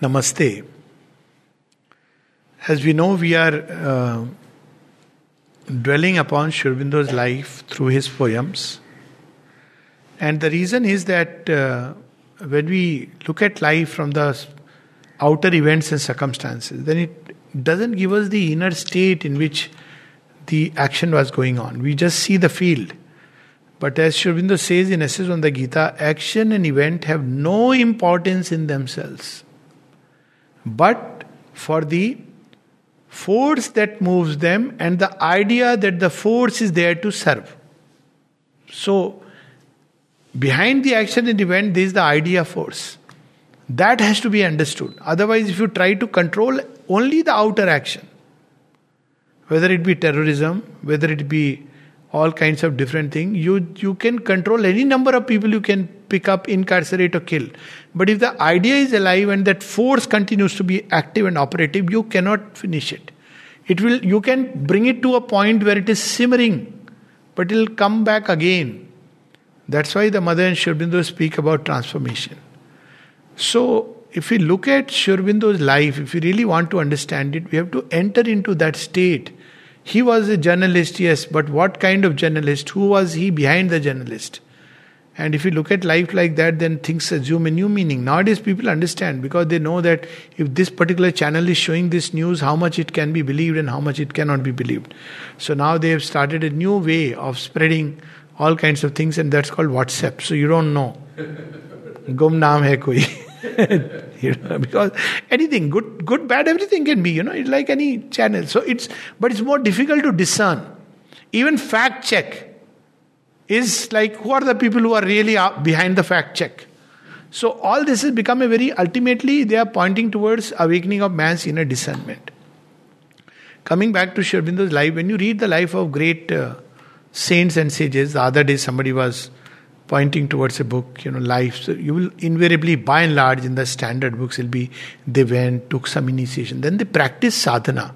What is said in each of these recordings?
Namaste. As we know, we are uh, dwelling upon Sri Aurobindo's life through his poems. And the reason is that uh, when we look at life from the outer events and circumstances, then it doesn't give us the inner state in which the action was going on. We just see the field. But as Sri says in Essays on the Gita, action and event have no importance in themselves, but for the force that moves them and the idea that the force is there to serve. So, behind the action and event, there is the idea force. That has to be understood. Otherwise, if you try to control only the outer action, whether it be terrorism, whether it be all kinds of different things. You you can control any number of people you can pick up, incarcerate, or kill. But if the idea is alive and that force continues to be active and operative, you cannot finish it. It will you can bring it to a point where it is simmering, but it'll come back again. That's why the mother and Sri Aurobindo speak about transformation. So if we look at Sri Aurobindo's life, if we really want to understand it, we have to enter into that state he was a journalist, yes, but what kind of journalist? Who was he behind the journalist? And if you look at life like that, then things assume a new meaning. Nowadays, people understand because they know that if this particular channel is showing this news, how much it can be believed and how much it cannot be believed. So now they have started a new way of spreading all kinds of things, and that's called WhatsApp. So you don't know. Gum naam hai koi. you know, because anything good, good, bad, everything can be. You know, it's like any channel. So it's, but it's more difficult to discern. Even fact check is like who are the people who are really behind the fact check. So all this has become a very ultimately they are pointing towards awakening of man's inner discernment. Coming back to Sri Aurobindo's life, when you read the life of great uh, saints and sages, the other day somebody was pointing towards a book, you know, life. So you will invariably, by and large, in the standard books, will be they went, took some initiation. Then they practice sadhana.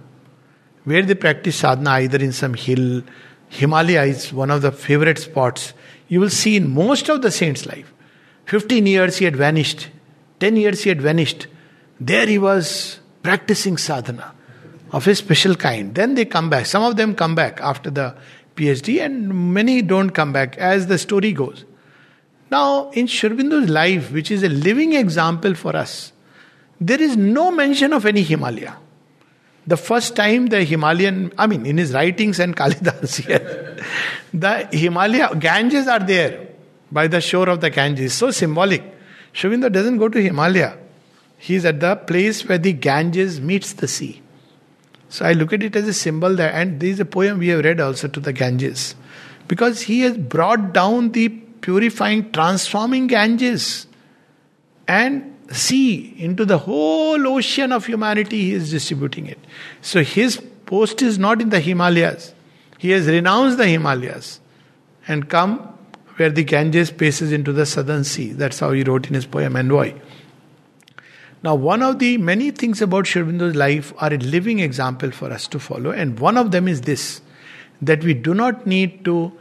Where they practice sadhana, either in some hill, Himalaya is one of the favorite spots. You will see in most of the saints' life. 15 years he had vanished, 10 years he had vanished. There he was practicing sadhana of a special kind. Then they come back. Some of them come back after the PhD, and many don't come back as the story goes. Now, in Sri Aurobindo's life, which is a living example for us, there is no mention of any Himalaya. The first time the Himalayan, I mean, in his writings and Kalidas here, the Himalaya, Ganges are there by the shore of the Ganges. So symbolic. Sri doesn't go to Himalaya. He's at the place where the Ganges meets the sea. So I look at it as a symbol there, and there is a poem we have read also to the Ganges. Because he has brought down the purifying, transforming Ganges and sea into the whole ocean of humanity, he is distributing it. So his post is not in the Himalayas. He has renounced the Himalayas and come where the Ganges passes into the southern sea. That's how he wrote in his poem Envoy. Now, one of the many things about Sri Aurobindo's life are a living example for us to follow, and one of them is this that we do not need to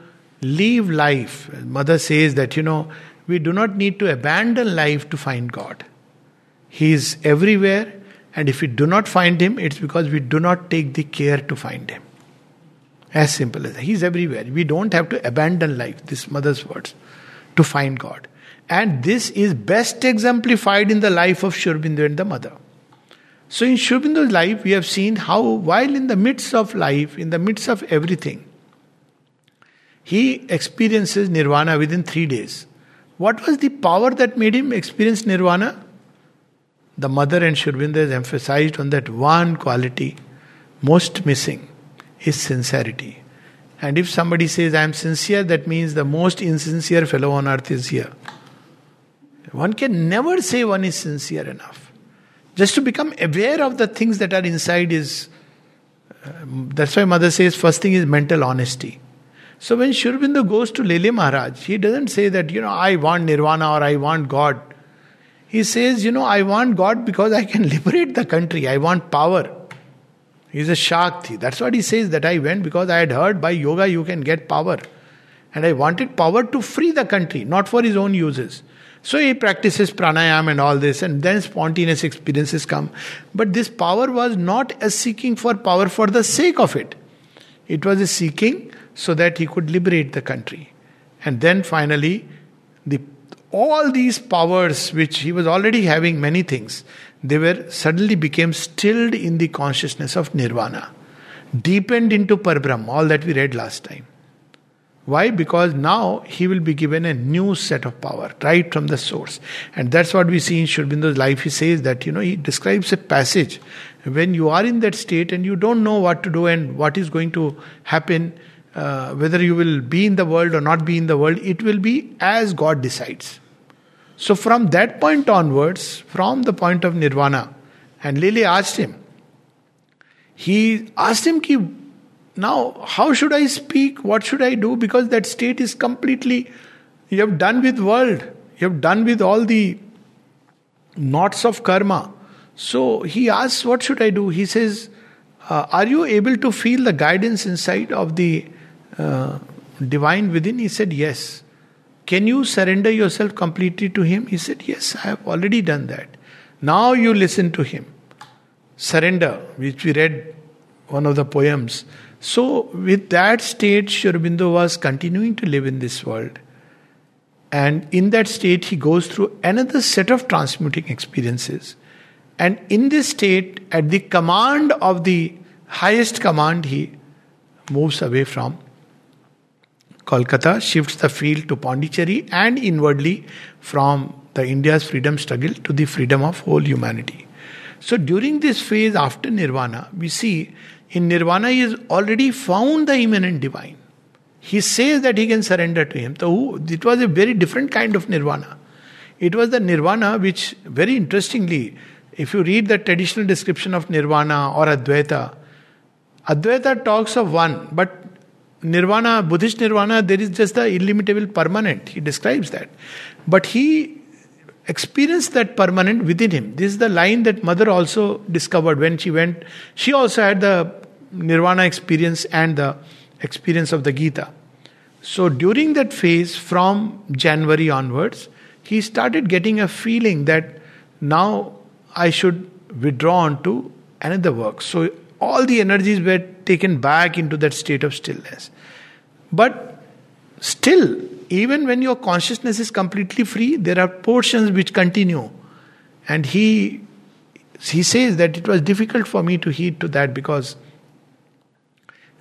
leave life. Mother says that, you know, we do not need to abandon life to find God. He is everywhere, and if we do not find Him, it's because we do not take the care to find Him. As simple as that. He's everywhere. We don't have to abandon life, this mother's words, to find God. And this is best exemplified in the life of Sri Aurobindo and the mother. So in Sri Aurobindo's life, we have seen how, while in the midst of life, in the midst of everything, he experiences nirvana within three days. What was the power that made him experience nirvana? The mother and Sri Aurobindo has emphasized on that one quality most missing is sincerity. And if somebody says, I am sincere, that means the most insincere fellow on earth is here. One can never say one is sincere enough. Just to become aware of the things that are inside is. Uh, that's why mother says, first thing is mental honesty. So when Sri Aurobindo goes to Lele Maharaj, he doesn't say that, you know, I want nirvana or I want God. He says, you know, I want God because I can liberate the country. I want power. He's a Shakti. That's what he says that I went because I had heard by yoga you can get power. And I wanted power to free the country, not for his own uses. So he practices pranayam and all this, and then spontaneous experiences come. But this power was not a seeking for power for the sake of it. It was a seeking so that he could liberate the country. And then finally, the all these powers which he was already having many things, they were suddenly became stilled in the consciousness of nirvana, deepened into Parbrahm, all that we read last time. Why? Because now he will be given a new set of power right from the source. And that's what we see in Sri Aurobindo's life. He says that, you know, he describes a passage when you are in that state and you don't know what to do and what is going to happen, uh, whether you will be in the world or not be in the world, it will be as God decides. So, from that point onwards, from the point of nirvana, and Lele asked him, he asked him, Ki, now how should I speak? What should I do? Because that state is completely, you have done with world, you have done with all the knots of karma. So he asks, What should I do? He says, uh, Are you able to feel the guidance inside of the divine within? He said, Yes. Can you surrender yourself completely to Him? He said, Yes, I have already done that. Now you listen to Him. Surrender, which we read one of the poems. So, with that state, Sri Aurobindo was continuing to live in this world. And in that state, he goes through another set of transmuting experiences. And in this state, at the command of the highest command, he moves away from Kolkata shifts the field to Pondicherry and inwardly from the India's freedom struggle to the freedom of whole humanity. So during this phase after Nirvana, we see in Nirvana he has already found the immanent divine. He says that he can surrender to him. So it was a very different kind of Nirvana. It was the Nirvana which, very interestingly, if you read the traditional description of Nirvana or Advaita, Advaita talks of one, but nirvana, Buddhist nirvana, there is just the illimitable permanent. He describes that. But he experienced that permanent within him. This is the line that mother also discovered when she went. She also had the nirvana experience and the experience of the Gita. So during that phase, from January onwards, he started getting a feeling that now I should withdraw onto another work. So all the energies were taken back into that state of stillness. But still, even when your consciousness is completely free, there are portions which continue. And he he says that it was difficult for me to heed to that because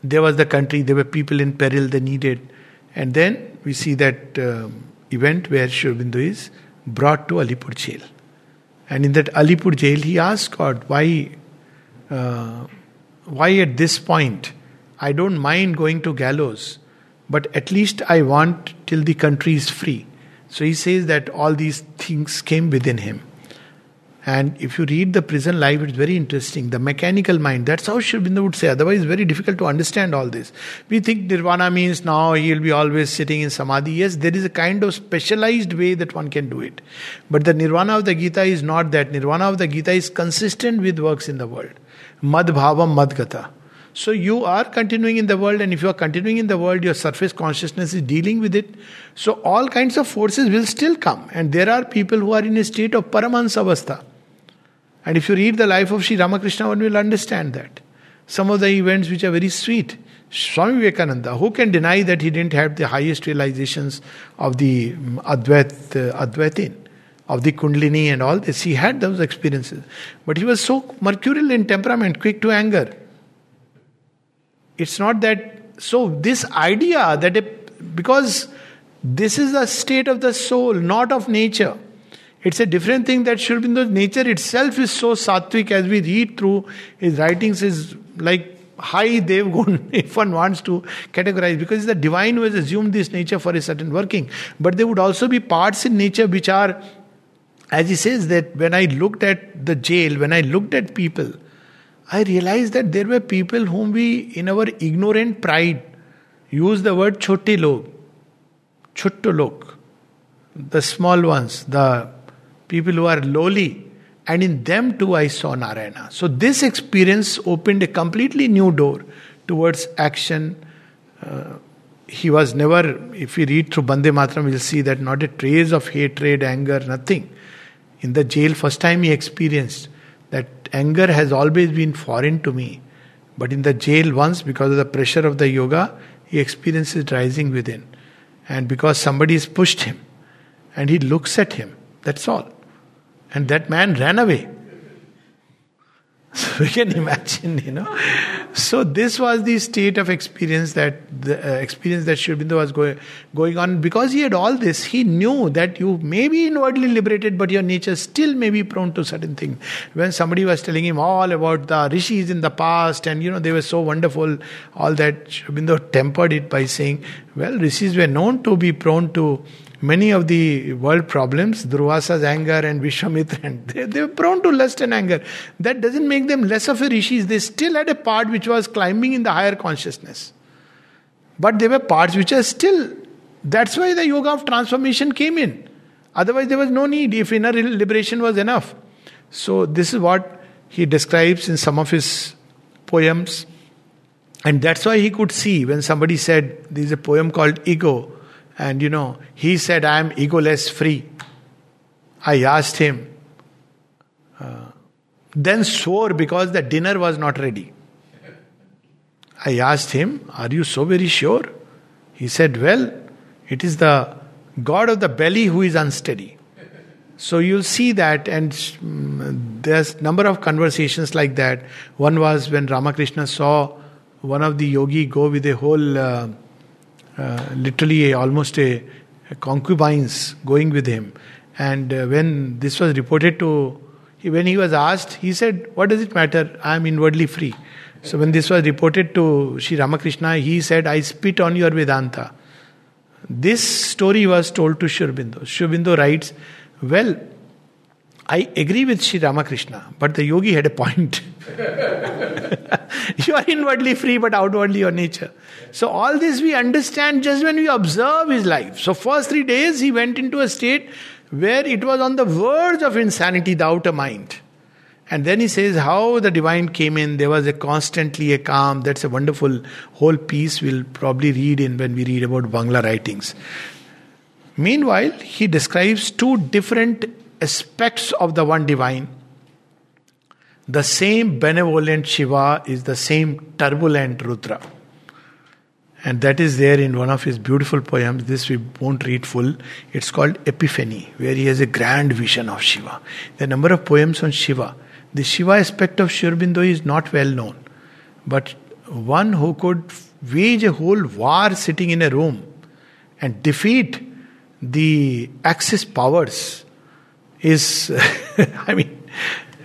there was the country, there were people in peril, they needed. And then we see that um, event where Sri Aurobindo is brought to Alipur jail. And in that Alipur jail, he asked God, why, uh, why at this point? I don't mind going to gallows, but at least I want till the country is free. So he says that all these things came within him. And if you read the prison life, it's very interesting. The mechanical mind, that's how Aurobindo would say. Otherwise, it's very difficult to understand all this. We think nirvana means now he'll be always sitting in samadhi. Yes, there is a kind of specialized way that one can do it. But the nirvana of the Gita is not that. Nirvana of the Gita is consistent with works in the world. Mad bhavam madgata. So you are continuing in the world, and if you are continuing in the world, your surface consciousness is dealing with it. So all kinds of forces will still come, and there are people who are in a state of Paramahansa And if you read the life of Sri Ramakrishna, one will understand that. Some of the events which are very sweet. Swami Vivekananda, who can deny that he didn't have the highest realizations of the Advait, uh, Advaitin, of the Kundalini and all this? He had those experiences. But he was so mercurial in temperament, quick to anger. It's not that. So, this idea that it, because this is the state of the soul, not of nature. It's a different thing that Sri Aurobindo's nature itself is so sattvic as we read through his writings is like high Devgun, if one wants to categorize, because the divine who has assumed this nature for a certain working. But there would also be parts in nature which are, as he says, that when I looked at the jail, when I looked at people, I realized that there were people whom we, in our ignorant pride, use the word chote log, chotto log, the small ones, the people who are lowly, and in them too I saw Narayana. So this experience opened a completely new door towards action, uh, he was never, if we read through Bande Matram, we'll see that not a trace of hatred, anger, nothing. In the jail, first time he experienced that anger has always been foreign to me. But in the jail, once, because of the pressure of the yoga, he experiences rising within. And because somebody has pushed him, and he looks at him, that's all. And that man ran away. So we can imagine, you know. So this was the state of experience that the uh, experience that Aurobindo was going going on. Because he had all this, he knew that you may be inwardly liberated, but your nature still may be prone to certain things. When somebody was telling him all about the rishis in the past, and you know they were so wonderful, all that Aurobindo tempered it by saying, "Well, rishis were known to be prone to." Many of the world problems, Durvasa's anger and Vishwamitra, and they, they were prone to lust and anger. That doesn't make them less of a rishis. They still had a part which was climbing in the higher consciousness. But there were parts which are still. That's why the yoga of transformation came in. Otherwise, there was no need if inner liberation was enough. So, this is what he describes in some of his poems. And that's why he could see when somebody said, There's a poem called Ego and you know, he said, I am egoless free. I asked him, uh, then swore because the dinner was not ready. I asked him, Are you so very sure? He said, Well, it is the God of the belly who is unsteady. So you'll see that, and um, there's number of conversations like that. One was when Ramakrishna saw one of the yogi go with a whole uh, uh, literally a, almost a, a, concubines going with him. And uh, when this was reported to, when he was asked, he said, What does it matter? I am inwardly free. So when this was reported to Sri Ramakrishna, he said, I spit on your Vedanta. This story was told to Sri Aurobindo. Sri Aurobindo writes, Well, I agree with Sri Ramakrishna, but the yogi had a point. you are inwardly free, but outwardly your nature. So, all this we understand just when we observe his life. So, first three days he went into a state where it was on the verge of insanity, the outer mind. And then he says how the divine came in. There was a constantly a calm. That's a wonderful whole piece we'll probably read in when we read about Bangla writings. Meanwhile, he describes two different aspects of the one divine. The same benevolent Shiva is the same turbulent Rudra. And that is there in one of his beautiful poems. This we won't read full. It's called Epiphany, where he has a grand vision of Shiva. The number of poems on Shiva. The Shiva aspect of Sri Aurobindo is not well known. But one who could wage a whole war sitting in a room and defeat the Axis powers is, I mean,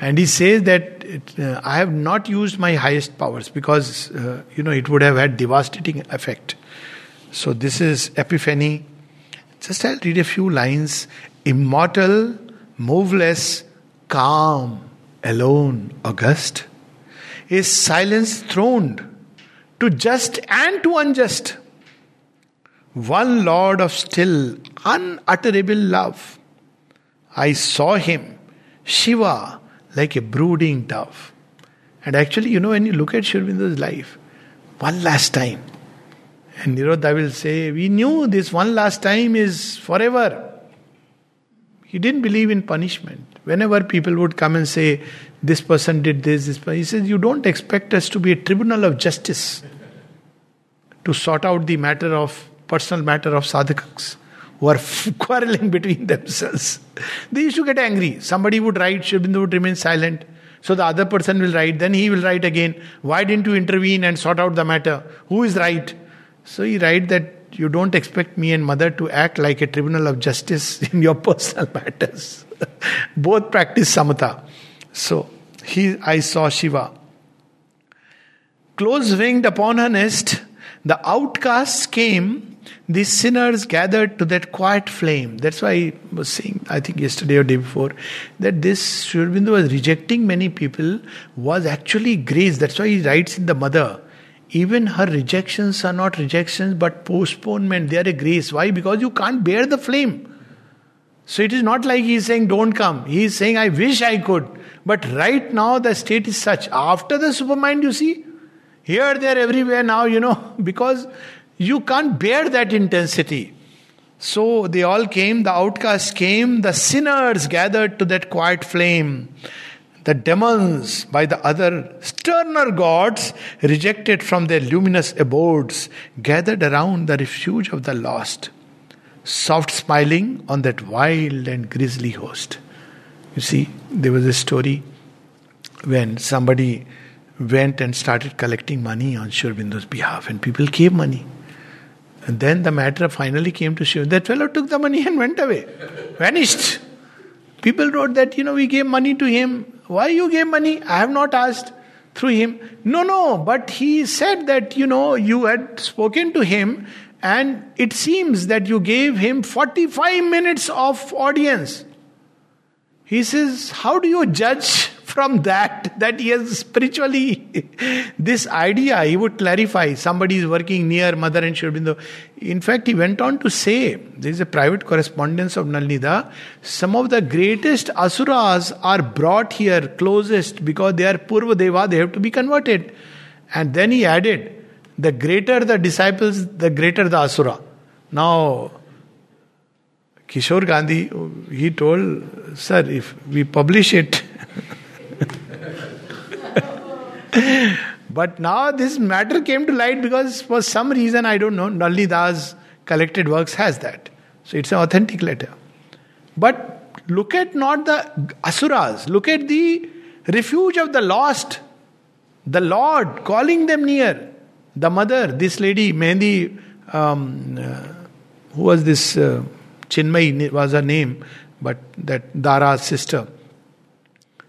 and he says that it, uh, I have not used my highest powers because, uh, you know, it would have had devastating effect. So this is Epiphany. Just I'll read a few lines. Immortal, moveless, calm, alone, august, is silence throned to just and to unjust. One Lord of still, unutterable love I saw him, Shiva, like a brooding dove. And actually, you know, when you look at Sri Aurobindo's life, one last time, and Nirodha will say, We knew this one last time is forever. He didn't believe in punishment. Whenever people would come and say, This person did this, this person, he says, You don't expect us to be a tribunal of justice to sort out the matter of personal matter of sadhakas who are quarreling between themselves. They used to get angry. Somebody would write, Aurobindo would remain silent. So the other person will write, then he will write again. Why didn't you intervene and sort out the matter? Who is right? So he write that you don't expect me and mother to act like a tribunal of justice in your personal matters. Both practice samatha. So he, I saw Shiva. Close winged upon her nest, the outcasts came these sinners gathered to that quiet flame. That's why I was saying, I think yesterday or day before, that this Sri Aurobindo was rejecting many people was actually grace. That's why he writes in the Mother. Even her rejections are not rejections but postponement. They are a grace. Why? Because you can't bear the flame. So it is not like he is saying, Don't come. He is saying, I wish I could. But right now the state is such. After the supermind, you see, here, there, everywhere now, you know, because You can't bear that intensity. So they all came, the outcasts came, the sinners gathered to that quiet flame. The demons, by the other sterner gods, rejected from their luminous abodes, gathered around the refuge of the lost, soft smiling on that wild and grisly host. You see, there was a story when somebody went and started collecting money on Sri Aurobindo's behalf, and people gave money. And then the matter finally came to Shiv. That fellow took the money and went away, vanished. People wrote that, you know, we gave money to him. Why you gave money? I have not asked through him. No, no, but he said that, you know, you had spoken to him and it seems that you gave him 45 minutes of audience. He says, How do you judge from that that he has spiritually this idea he would clarify somebody is working near mother and Sri Aurobindo in fact he went on to say there is a private correspondence of Nalinida some of the greatest asuras are brought here closest because they are purva deva they have to be converted. And then he added the greater the disciples the greater the asura. Now Kishore Gandhi, he told, Sir, if we publish it, but now this matter came to light because for some reason I don't know, Nalini collected works has that. So it's an authentic letter. But look at not the asuras, look at the refuge of the lost, the Lord calling them near. The mother, this lady, Mehendi, um, uh, who was this uh, Chinmay was her name, but that Dara's sister.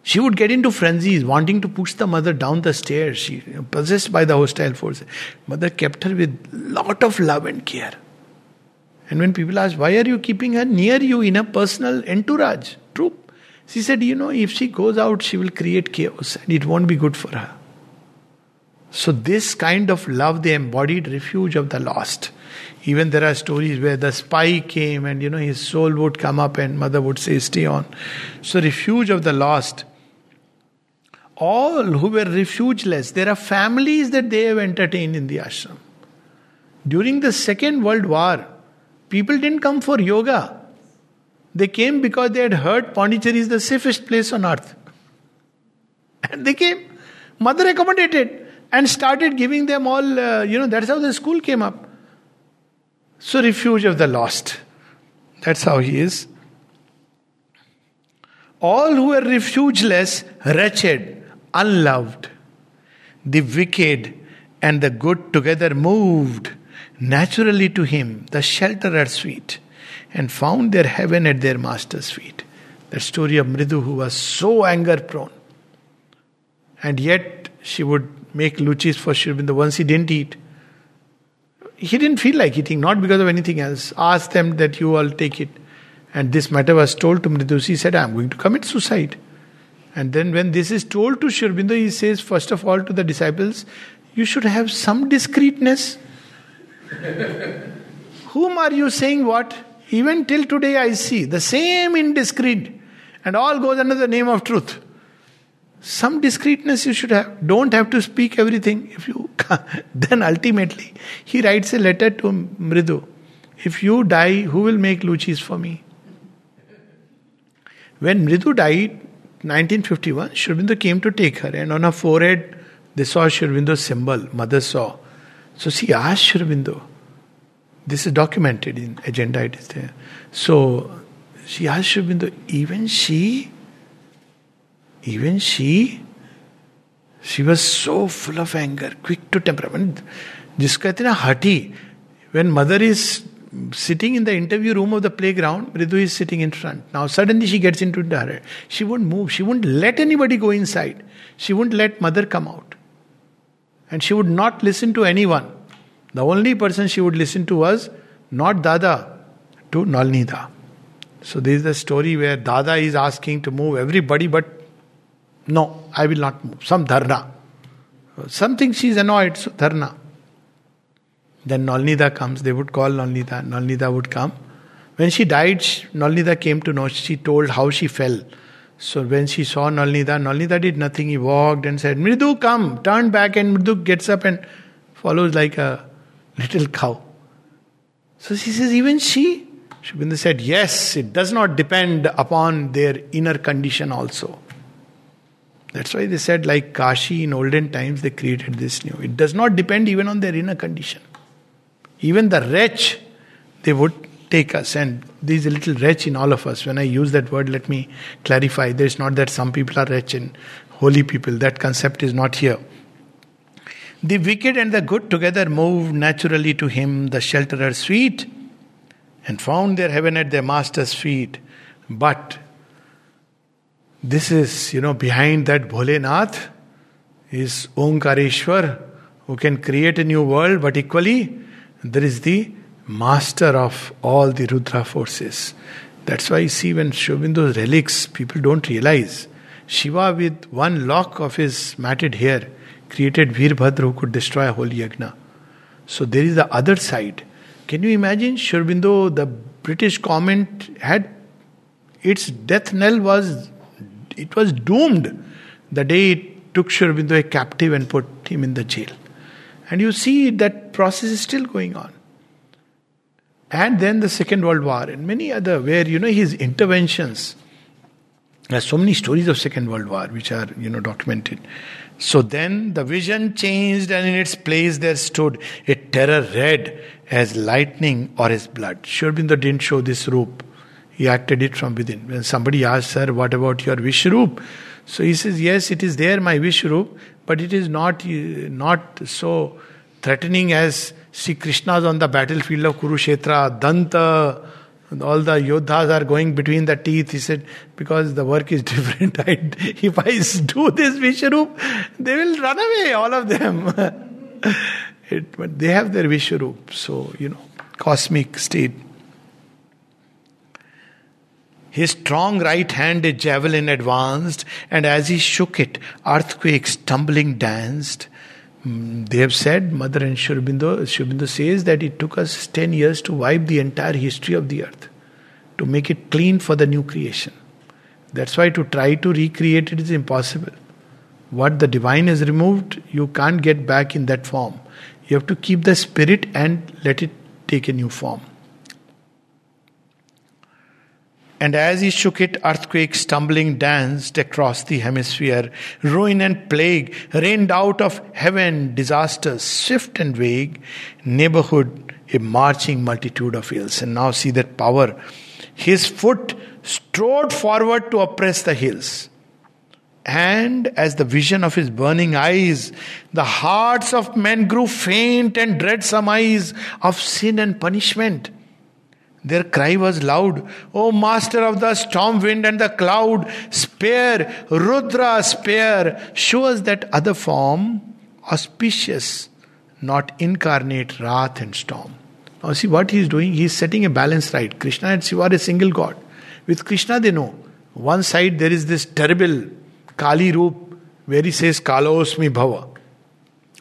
She would get into frenzies, wanting to push the mother down the stairs. She possessed by the hostile force. Mother kept her with lot of love and care. And when people asked, why are you keeping her near you in a personal entourage, troop? She said, you know, if she goes out, she will create chaos and it won't be good for her. So, this kind of love, the embodied refuge of the lost. Even there are stories where the spy came and, you know, his soul would come up and mother would say, stay on. So, refuge of the lost all who were refugeless, there are families that they have entertained in the ashram. During the Second World War, people didn't come for yoga. They came because they had heard Pondicherry is the safest place on earth. And they came. Mother accommodated and started giving them all, uh, you know, that's how the school came up. So, refuge of the lost. That's how he is. All who were refugeless, wretched, unloved. The wicked and the good together moved naturally to him, the shelterer sweet, and found their heaven at their master's feet. The story of Mridu, who was so anger prone. And yet she would make luchis for Sri Aurobindo once he didn't eat. He didn't feel like eating, not because of anything else. Asked them that you all take it. And this matter was told to Mridu. He said, I'm going to commit suicide. And then when this is told to Sri Aurobindo, he says, first of all, to the disciples, you should have some discreetness. Whom are you saying what? Even till today, I see the same indiscreet, and all goes under the name of truth. Some discreetness you should have. Don't have to speak everything. If you then ultimately he writes a letter to Mridu. If you die, who will make luchis for me? When Mridu died, 1951, Sri came to take her, and on her forehead they saw Sri symbol, mother saw. So she asked Sri this is documented in agenda, it is there. So she asked Sri even she, even she, she was so full of anger, quick to temperament. जिसको कहते हैं ना हटी when mother is sitting in the interview room of the playground, Mridu is sitting in front. Now suddenly she gets into her. She wouldn't move. She wouldn't let anybody go inside. She wouldn't let mother come out. And she would not listen to anyone. The only person she would listen to was not Dada, to Nalinida. So this is the story where Dada is asking to move everybody, but no, I will not move. Some dharna. Something she is annoyed, so dharna. Then Nalinida comes, they would call Nalinida, Nalinida would come. When she died, Nalinida came to know, she told how she fell. So when she saw Nalinida, Nalinida did nothing. He walked and said, Mridu, come, turned back, and Mridu gets up and follows like a little cow. So she says, even she? Aurobindo said, yes, it does not depend upon their inner condition also. That's why they said, like Kashi in olden times, they created this new. It does not depend even on their inner condition. Even the wretch, they would take us. And a little wretch in all of us. When I use that word, let me clarify. There is not that some people are wretch and holy people. That concept is not here. The wicked and the good together moved naturally to him, the shelterer sweet, and found their heaven at their master's feet. But this is, you know, behind that Bholenath is Omkareshwar who can create a new world, but equally there is the master of all the Rudra forces. That's why you see when Sri relics, people don't realize. Shiva, with one lock of his matted hair, created Virbhadra who could destroy a whole yagna. So there is the other side. Can you imagine Sri the British government had its death knell was it was doomed the day it took Sri a captive and put him in the jail. And you see that process is still going on. And then the Second World War and many other where you know his interventions. There are so many stories of Second World War which are you know documented. So then the vision changed, and in its place there stood a terror red as lightning or as blood. Sri Aurobindo didn't show this roop. He acted it from within. When somebody asked, Sir, what about your Vishrup? So he says, Yes, it is there, my Vishrup, but it is not, uh, not so threatening as Sri Krishna's on the battlefield of Kurukshetra, Danta, all the yodhas are going between the teeth. He said, because the work is different. I, if I do this Vishwarup, they will run away, all of them. it, but they have their Vishwarup. So, you know, cosmic state. His strong right hand a javelin advanced, and as he shook it, earthquakes tumbling danced. Mm, they have said, Mother and Sri Aurobindo says that it took us 10 years to wipe the entire history of the earth, to make it clean for the new creation. That's why to try to recreate it is impossible. What the divine has removed, you can't get back in that form. You have to keep the spirit and let it take a new form. And as he shook it, earthquakes tumbling danced across the hemisphere. Ruin and plague rained out of heaven, disasters swift and vague. Neighborhood, a marching multitude of hills. And now see that power. His foot strode forward to oppress the hills. And as the vision of his burning eyes, the hearts of men grew faint and dread eyes of sin and punishment. Their cry was loud, O master of the storm wind and the cloud, spare, Rudra, spare, show us that other form, auspicious, not incarnate wrath and storm. Now, see what he is doing? He is setting a balance right. Krishna and Shiva are a single God. With Krishna, they know. One side, there is this terrible Kali Roop where he says, Kalaosmi Bhava.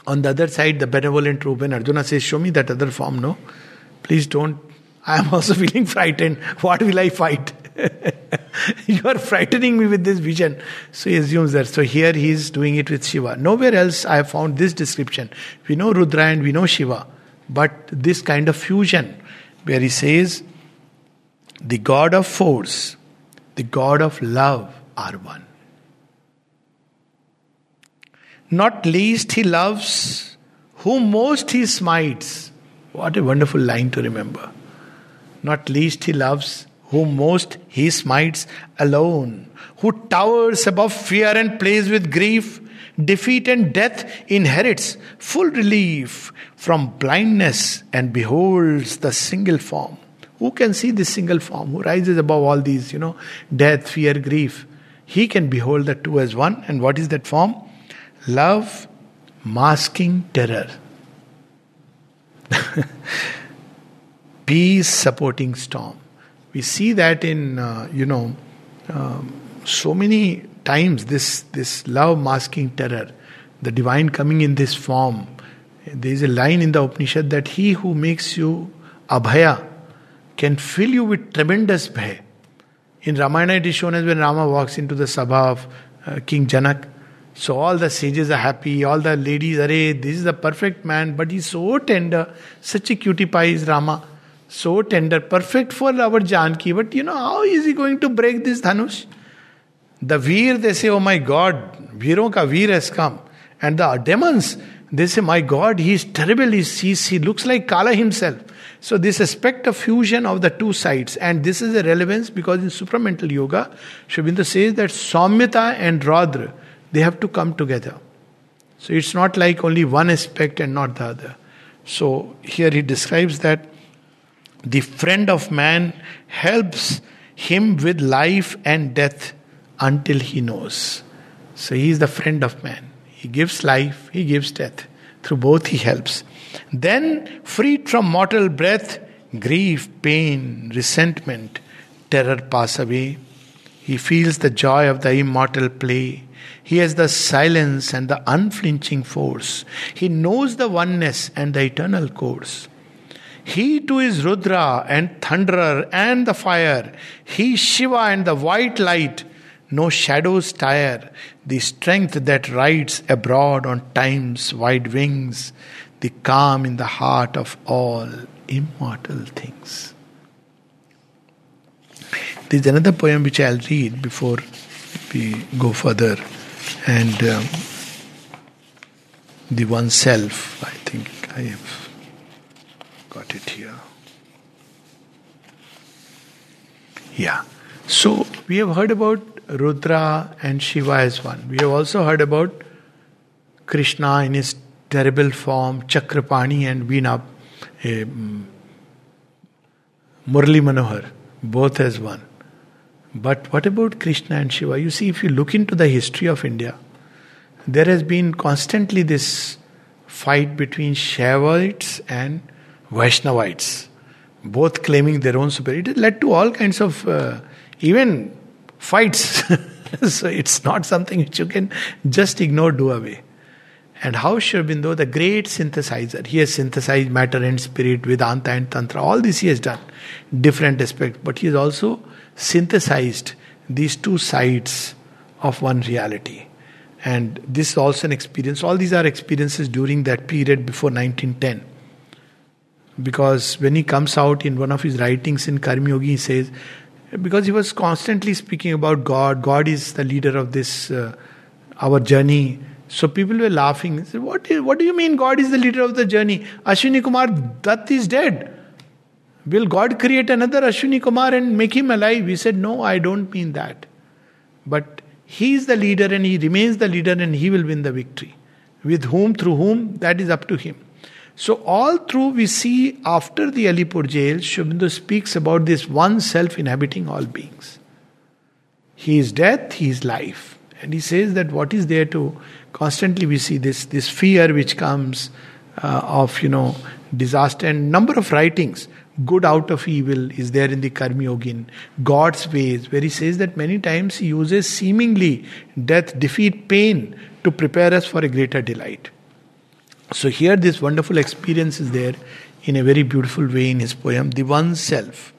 On the other side, the benevolent Roop, when Arjuna says, Show me that other form, no. Please don't I am also feeling frightened. What will I fight? you are frightening me with this vision. So he assumes that. So here he is doing it with Shiva. Nowhere else I have found this description. We know Rudra and we know Shiva, but this kind of fusion where he says, the God of force, the God of love are one. Not least he loves, whom most he smites. What a wonderful line to remember. Not least he loves, whom most he smites alone, who towers above fear and plays with grief. Defeat and death inherits full relief from blindness and beholds the single form. Who can see this single form? Who rises above all these, you know, death, fear, grief? He can behold the two as one. And what is that form? Love masking terror. peace supporting storm. We see that in, uh, you know, um, so many times this, this love masking terror, the divine coming in this form. There is a line in the Upanishad that he who makes you abhaya can fill you with tremendous bhay. In Ramayana, it is shown as when Rama walks into the sabha of uh, King Janak, So all the sages are happy, all the ladies are, hey, this is the perfect man, but he's so tender, such a cutie pie is Rama, so tender, perfect for our Janki. But you know, how is he going to break this Dhanush? The Veer, they say, oh my God, Veeron ka Veer has come. And the demons, they say, my God, he is terrible, he's, he's, he looks like Kala himself. So this aspect of fusion of the two sides, and this is a relevance because in supramental yoga, Sri says that Saumyata and Raudra, they have to come together. So it's not like only one aspect and not the other. So here he describes that the friend of man helps him with life and death until he knows. So he is the friend of man. He gives life, he gives death. Through both he helps. Then, freed from mortal breath, grief, pain, resentment, terror pass away. He feels the joy of the immortal play. He has the silence and the unflinching force. He knows the oneness and the eternal course. He too is Rudra and Thunderer and the fire. He Shiva and the white light. No shadows tire. The strength that rides abroad on time's wide wings the calm in the heart of all immortal things. There is another poem which I'll read before we go further, and um, the oneself. I think I have got it here. Yeah. So we have heard about Rudra and Shiva as one. We have also heard about Krishna in his terrible form, Chakrapani and Veena, um, Murli Manohar, both as one. But what about Krishna and Shiva? You see, if you look into the history of India, there has been constantly this fight between Shaivites and Vaishnavites, both claiming their own superiority. It led to all kinds of uh, even fights. so it's not something which you can just ignore, do away. And how Sri Aurobindo, the great synthesizer, he has synthesized matter and spirit, with Vedanta and Tantra, all this he has done, different aspects, but he has also synthesized these two sides of one reality. And this is also an experience. All these are experiences during that period before 1910. Because when he comes out in one of his writings in Karma Yogi, he says, because he was constantly speaking about God, God is the leader of this, uh, our journey so people were laughing. Said, what, is, what do you mean God is the leader of the journey? Ashwini Kumar Dutt is dead. Will God create another Ashwini Kumar and make him alive? He said, No, I don't mean that. But he is the leader and he remains the leader and he will win the victory. With whom, through whom, that is up to him. So, all through we see after the Alipur jail, Aurobindo speaks about this one self inhabiting all beings. He is death, he is life. And he says that what is there to constantly we see this this fear which comes uh, of you know disaster and number of writings good out of evil is there in the karma yogin god's ways where he says that many times he uses seemingly death defeat pain to prepare us for a greater delight so here this wonderful experience is there in a very beautiful way in his poem the one self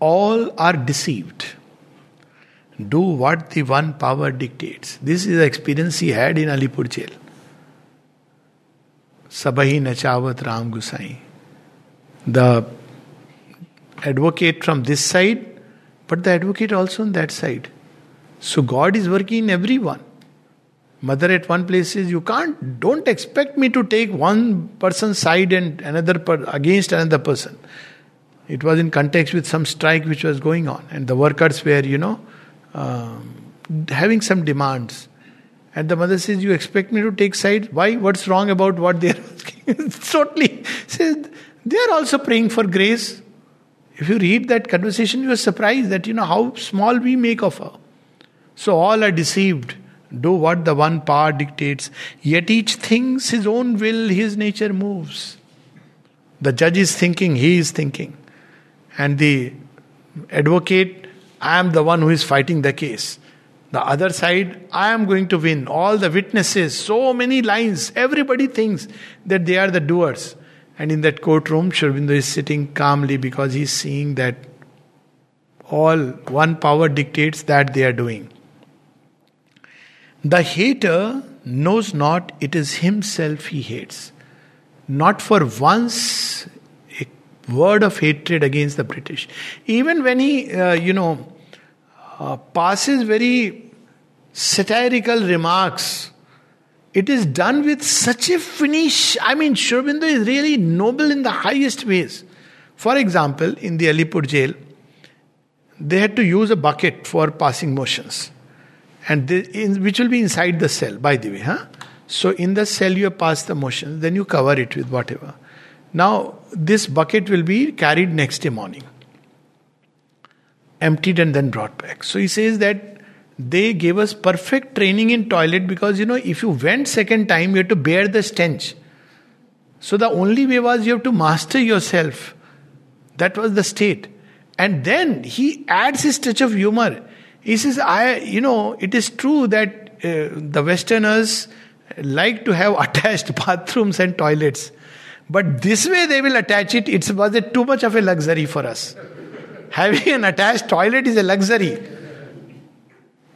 all are deceived do what the one power dictates. This is the experience he had in Alipur jail. Sabahi Nachavat Ram Gusai. The advocate from this side, but the advocate also on that side. So God is working in everyone. Mother at one place says, You can't, don't expect me to take one person's side and another per, against another person. It was in context with some strike which was going on, and the workers were, you know, um, having some demands. And the mother says, You expect me to take side? Why? What's wrong about what they're asking? totally. Says, they are also praying for grace. If you read that conversation, you are surprised that you know how small we make of her. So all are deceived. Do what the one power dictates. Yet each thinks his own will, his nature moves. The judge is thinking, he is thinking. And the advocate I am the one who is fighting the case. The other side, I am going to win. All the witnesses, so many lines, everybody thinks that they are the doers. And in that courtroom, Sri is sitting calmly because he is seeing that all one power dictates that they are doing. The hater knows not it is himself he hates. Not for once a word of hatred against the British. Even when he, uh, you know, uh, passes very satirical remarks, it is done with such a finish. I mean, Sri Aurobindo is really noble in the highest ways. For example, in the Alipur jail, they had to use a bucket for passing motions, and in, which will be inside the cell, by the way. Huh? So, in the cell, you pass the motion, then you cover it with whatever. Now, this bucket will be carried next day morning, emptied and then brought back. So, he says that they gave us perfect training in toilet because you know, if you went second time, you had to bear the stench. So, the only way was you have to master yourself. That was the state. And then he adds his touch of humor. He says, I, you know, it is true that uh, the Westerners like to have attached bathrooms and toilets. But this way they will attach it, it was too much of a luxury for us. Having an attached toilet is a luxury.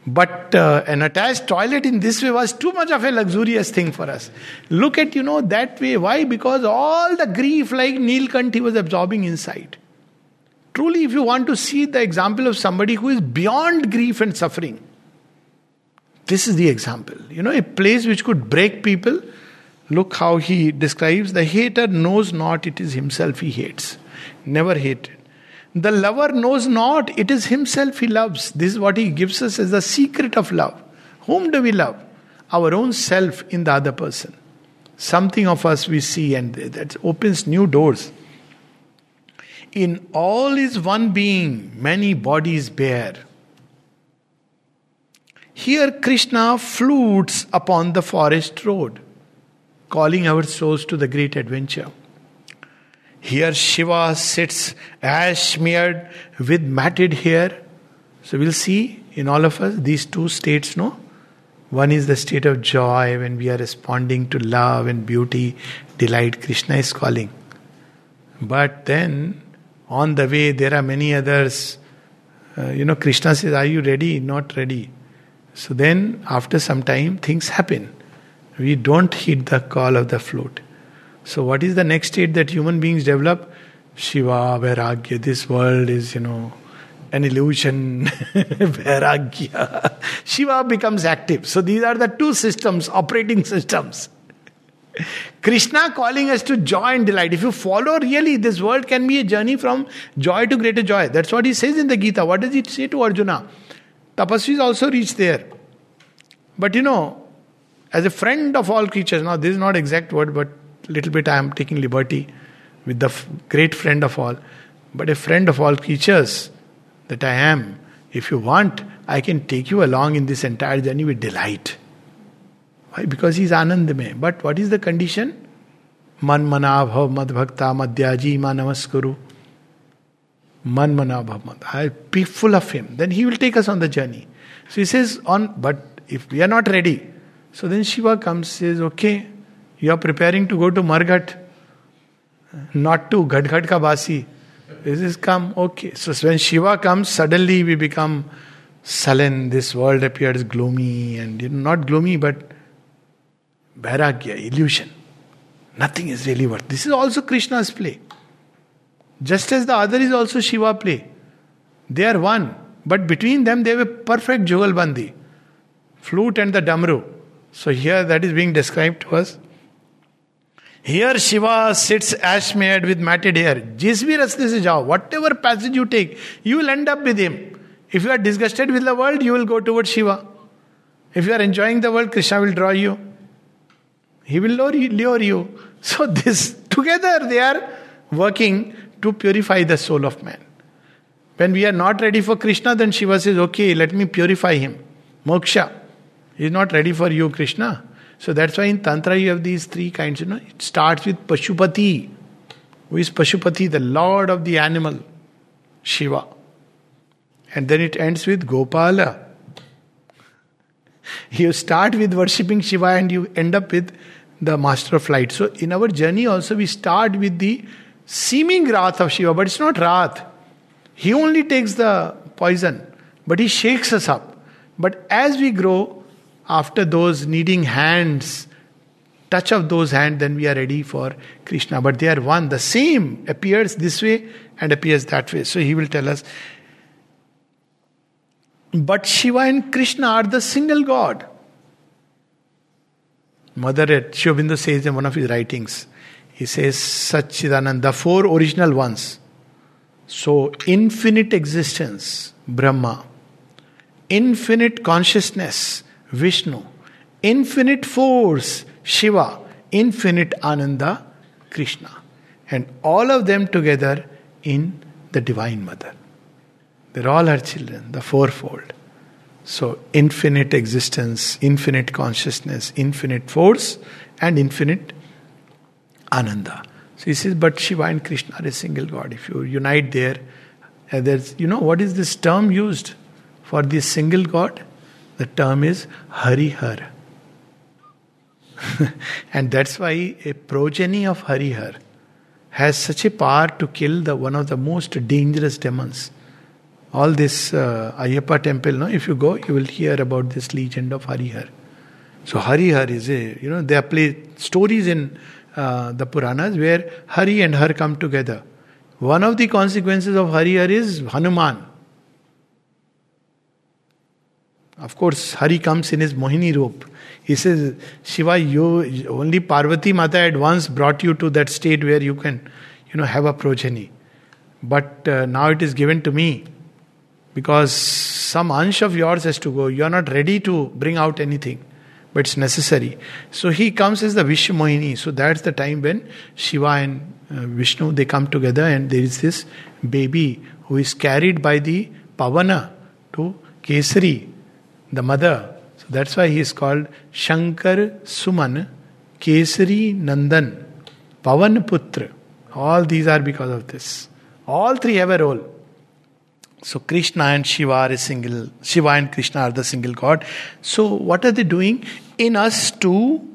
But uh, an attached toilet in this way was too much of a luxurious thing for us. Look at, you know, that way. Why? Because all the grief, like Neelkant, he was absorbing inside. Truly, if you want to see the example of somebody who is beyond grief and suffering, this is the example. You know, a place which could break people. Look how he describes the hater knows not it is himself he hates. Never hated. The lover knows not it is himself he loves. This is what he gives us as the secret of love. Whom do we love? Our own self in the other person. Something of us we see, and that opens new doors. In all is one being, many bodies bear. Here Krishna flutes upon the forest road, calling our souls to the great adventure. Here Shiva sits ash smeared with matted hair. So we'll see in all of us these two states, no? One is the state of joy when we are responding to love and beauty, delight. Krishna is calling. But then on the way, there are many others. Uh, you know, Krishna says, Are you ready? Not ready. So then, after some time, things happen. We don't heed the call of the flute. So, what is the next state that human beings develop? Shiva, Vairagya. This world is, you know, an illusion. Vairagya. Shiva becomes active. So, these are the two systems, operating systems. Krishna calling us to joy and delight. If you follow really, this world can be a journey from joy to greater joy. That's what he says in the Gita. What does he say to Arjuna? Tapasvis also reach there. But you know, as a friend of all creatures, now this is not exact word, but little bit I am taking liberty with the f- great friend of all. But a friend of all creatures that I am, if you want, I can take you along in this entire journey with delight. Why? Because he's Anandamay. But what is the condition? Man mana bhav mad bhakta madhyaji ma namaskuru. Man mana bhav mad. I be full of him. Then he will take us on the journey. So he says, on but if we are not ready, so then Shiva comes, says, okay, you are preparing to go to Marghat, not to Gadghat ka Basi. This is come, okay. So when Shiva comes, suddenly we become sullen. This world appears gloomy and you know, वैराग्य illusion nothing is really worth this is also Krishna's play just as the other is also Shiva play they are one but between them they've a perfect jugalbandi flute and the damru so here that is being described was here Shiva sits ash made with matted hair जिस भी रस्ते से जाओ what ever passage you take you will end up with him if you are disgusted with the world you will go toward Shiva if you are enjoying the world Krishna will draw you He will lure you. So this together they are working to purify the soul of man. When we are not ready for Krishna, then Shiva says, "Okay, let me purify him." Moksha. He is not ready for you, Krishna. So that's why in Tantra you have these three kinds. You know, it starts with Pashupati. Who is Pashupati? The Lord of the animal, Shiva. And then it ends with Gopala. You start with worshipping Shiva and you end up with the master of light. So in our journey also we start with the seeming wrath of Shiva, but it's not wrath. He only takes the poison, but he shakes us up. But as we grow, after those needing hands, touch of those hands, then we are ready for Krishna. But they are one. The same appears this way and appears that way. So he will tell us. But Shiva and Krishna are the single God. Mother at Sri Aurobindo says in one of his writings, he says, Satchidanand, the four original ones. So, infinite existence, Brahma, infinite consciousness, Vishnu, infinite force, Shiva, infinite Ananda, Krishna. And all of them together in the Divine Mother. They're all her children, the fourfold. So, infinite existence, infinite consciousness, infinite force, and infinite Ananda. So he says, but Shiva and Krishna are a single God. If you unite there, uh, there's, you know, what is this term used for this single God? The term is Harihar. and that's why a progeny of Harihar has such a power to kill the one of the most dangerous demons. All this uh, Ayyappa temple, no, if you go, you will hear about this legend of Harihar. So Harihar is a, you know, there are play stories in uh, the Puranas where Hari and Har come together. One of the consequences of Harihar is Hanuman. Of course, Hari comes in his Mohini robe. He says, Shiva, you only Parvati Mata had once brought you to that state where you can, you know, have a progeny. But uh, now it is given to me because some ansh of yours has to go. You are not ready to bring out anything but it's necessary. So he comes as the Vishwamohini. So that's the time when Shiva and uh, Vishnu they come together, and there is this baby who is carried by the Pavana to Kesari, the mother. So that's why he is called Shankar Suvan Kesari Nandan Pavan Putra. All these are because of this. All three have a role. So Krishna and Shiva are a single, Shiva and Krishna are the single God. So what are they doing? In us too,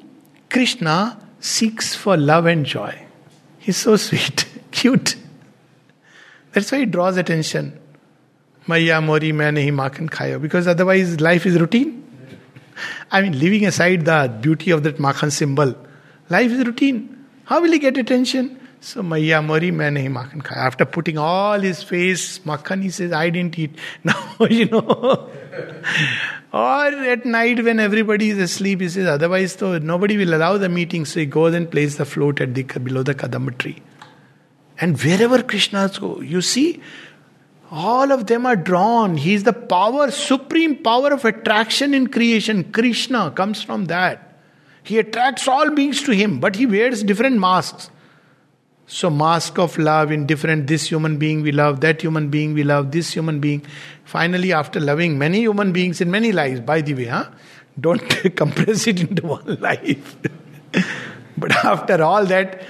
Krishna seeks for love and joy. He's so sweet, cute. That's why he draws attention. Maya mori main makhan khaya. Because otherwise life is routine. I mean, leaving aside the beauty of that makhan symbol, life is routine. How will he get attention? So Maya Mori main nahi makhan khaya. After putting all his face makhan, he says, I didn't eat. Now, you know. or at night when everybody is asleep, he says, otherwise though nobody will allow the meeting. So he goes and plays the flute at the below the Kadamba tree. And wherever Krishnas go, you see, all of them are drawn. He is the power, supreme power of attraction in creation. Krishna comes from that. He attracts all beings to him, but he wears different masks. So, mask of love in different, this human being we love, that human being we love, this human being. Finally, after loving many human beings in many lives, by the way, huh? don't compress it into one life. but after all that,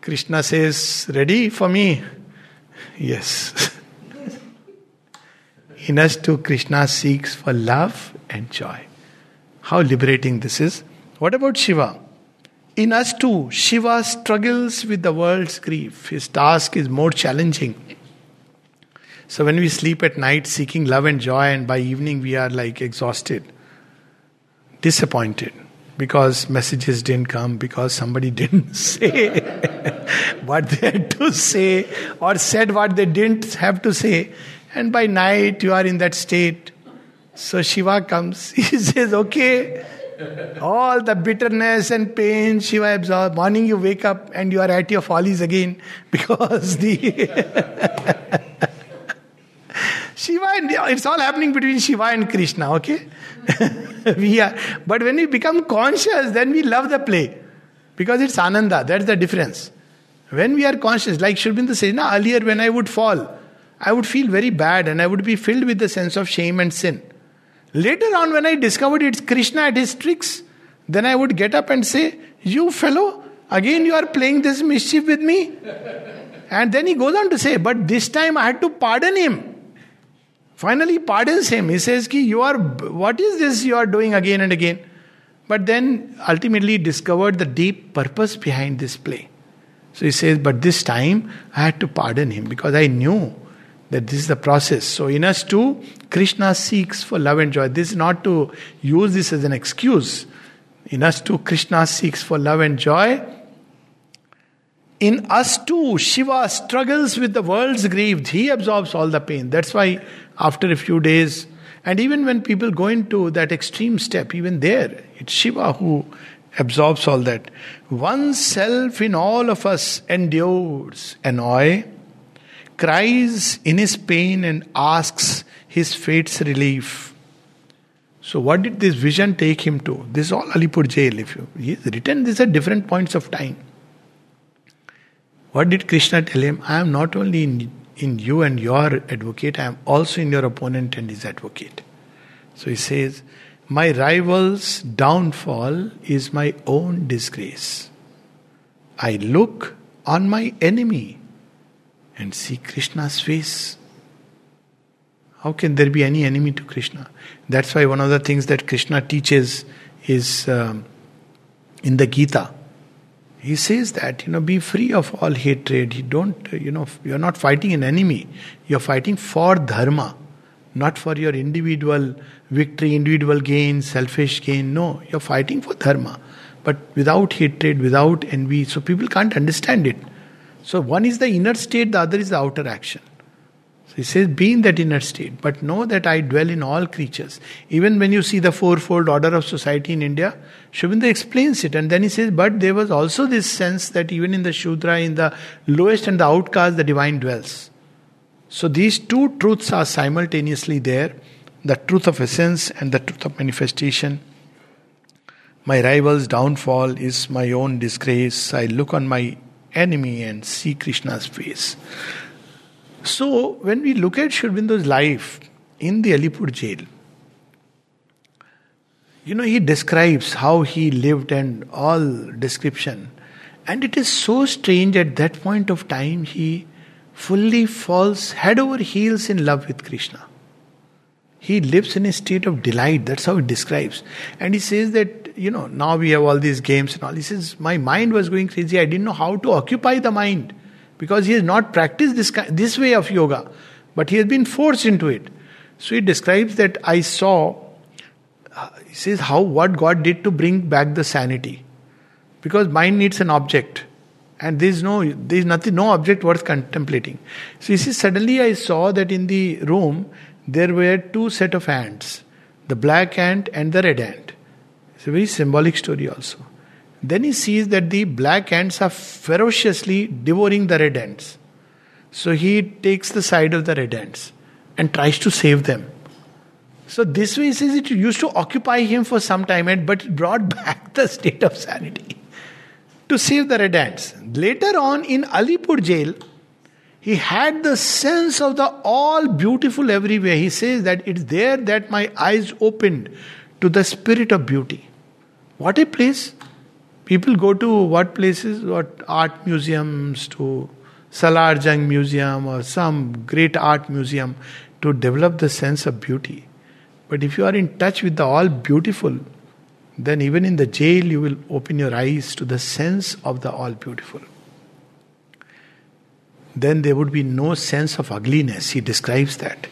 Krishna says, Ready for me? Yes. in us too, Krishna seeks for love and joy. How liberating this is. What about Shiva? In us too, Shiva struggles with the world's grief. His task is more challenging. So when we sleep at night seeking love and joy, and by evening we are like exhausted, disappointed because messages didn't come, because somebody didn't say what they had to say, or said what they didn't have to say. And by night you are in that state. So Shiva comes, he says, Okay, all the bitterness and pain Shiva absorbs. Morning you wake up and you are at your follies again because the Shiva and it's all happening between Shiva and Krishna, okay? we are but when we become conscious, then we love the play. Because it's Ananda, that's the difference. When we are conscious, like Aurobindo said, na, earlier when I would fall, I would feel very bad and I would be filled with the sense of shame and sin. Later on, when I discovered it's Krishna at his tricks, then I would get up and say, You fellow, again you are playing this mischief with me. And then he goes on to say, But this time I had to pardon him. Finally, pardons him. He says, Ki, you are, What is this you are doing again and again? But then ultimately discovered the deep purpose behind this play. So he says, But this time I had to pardon him because I knew that this is the process. So in us too, Krishna seeks for love and joy. This is not to use this as an excuse. In us too, Krishna seeks for love and joy. In us too, Shiva struggles with the world's grief. He absorbs all the pain. That's why after a few days, and even when people go into that extreme step, even there, it's Shiva who absorbs all that. One self in all of us endures annoy cries in his pain and asks his fate's relief. So, what did this vision take him to? This is all Alipur jail. If you he's written this at different points of time. What did Krishna tell him? I am not only in, in you and your advocate, I am also in your opponent and his advocate. So he says, My rival's downfall is my own disgrace. I look on my enemy and see Krishna's face. How can there be any enemy to Krishna? That's why one of the things that Krishna teaches is um, in the Gita. He says that, you know, be free of all hatred. You don't, you know, you're not fighting an enemy. You're fighting for dharma, not for your individual victory, individual gain, selfish gain. No, you're fighting for dharma. But without hatred, without envy. So people can't understand it. So one is the inner state, the other is the outer action. So he says, be in that inner state, but know that I dwell in all creatures. Even when you see the fourfold order of society in India, Aurobindo explains it, and then he says, but there was also this sense that even in the Shudra, in the lowest and the outcast, the divine dwells. So these two truths are simultaneously there the truth of essence and the truth of manifestation. My rival's downfall is my own disgrace. I look on my enemy and see Krishna's face. So, when we look at Sri life in the Alipur jail, you know, he describes how he lived and all description. And it is so strange at that point of time, he fully falls head over heels in love with Krishna. He lives in a state of delight. That's how it describes. And he says that, you know, now we have all these games and all. He says, My mind was going crazy. I didn't know how to occupy the mind because he has not practiced this, this way of yoga, but he has been forced into it. So he describes that I saw, he says, how what God did to bring back the sanity. Because mind needs an object. And there is no there is nothing no object worth contemplating. So he says, suddenly I saw that in the room there were two set of ants the black ant and the red ant. It's a very symbolic story also. Then he sees that the black ants are ferociously devouring the red ants. So he takes the side of the red ants and tries to save them. So this way he says it used to occupy him for some time and but brought back the state of sanity to save the red ants. Later on in alipur jail he had the sense of the all beautiful everywhere. He says that it's there that my eyes opened to the spirit of beauty. What a place! People go to what places? What art museums, to Salar Jung Museum or some great art museum to develop the sense of beauty. But if you are in touch with the all beautiful, then even in the jail you will open your eyes to the sense of the all beautiful then there would be no sense of ugliness. He describes that.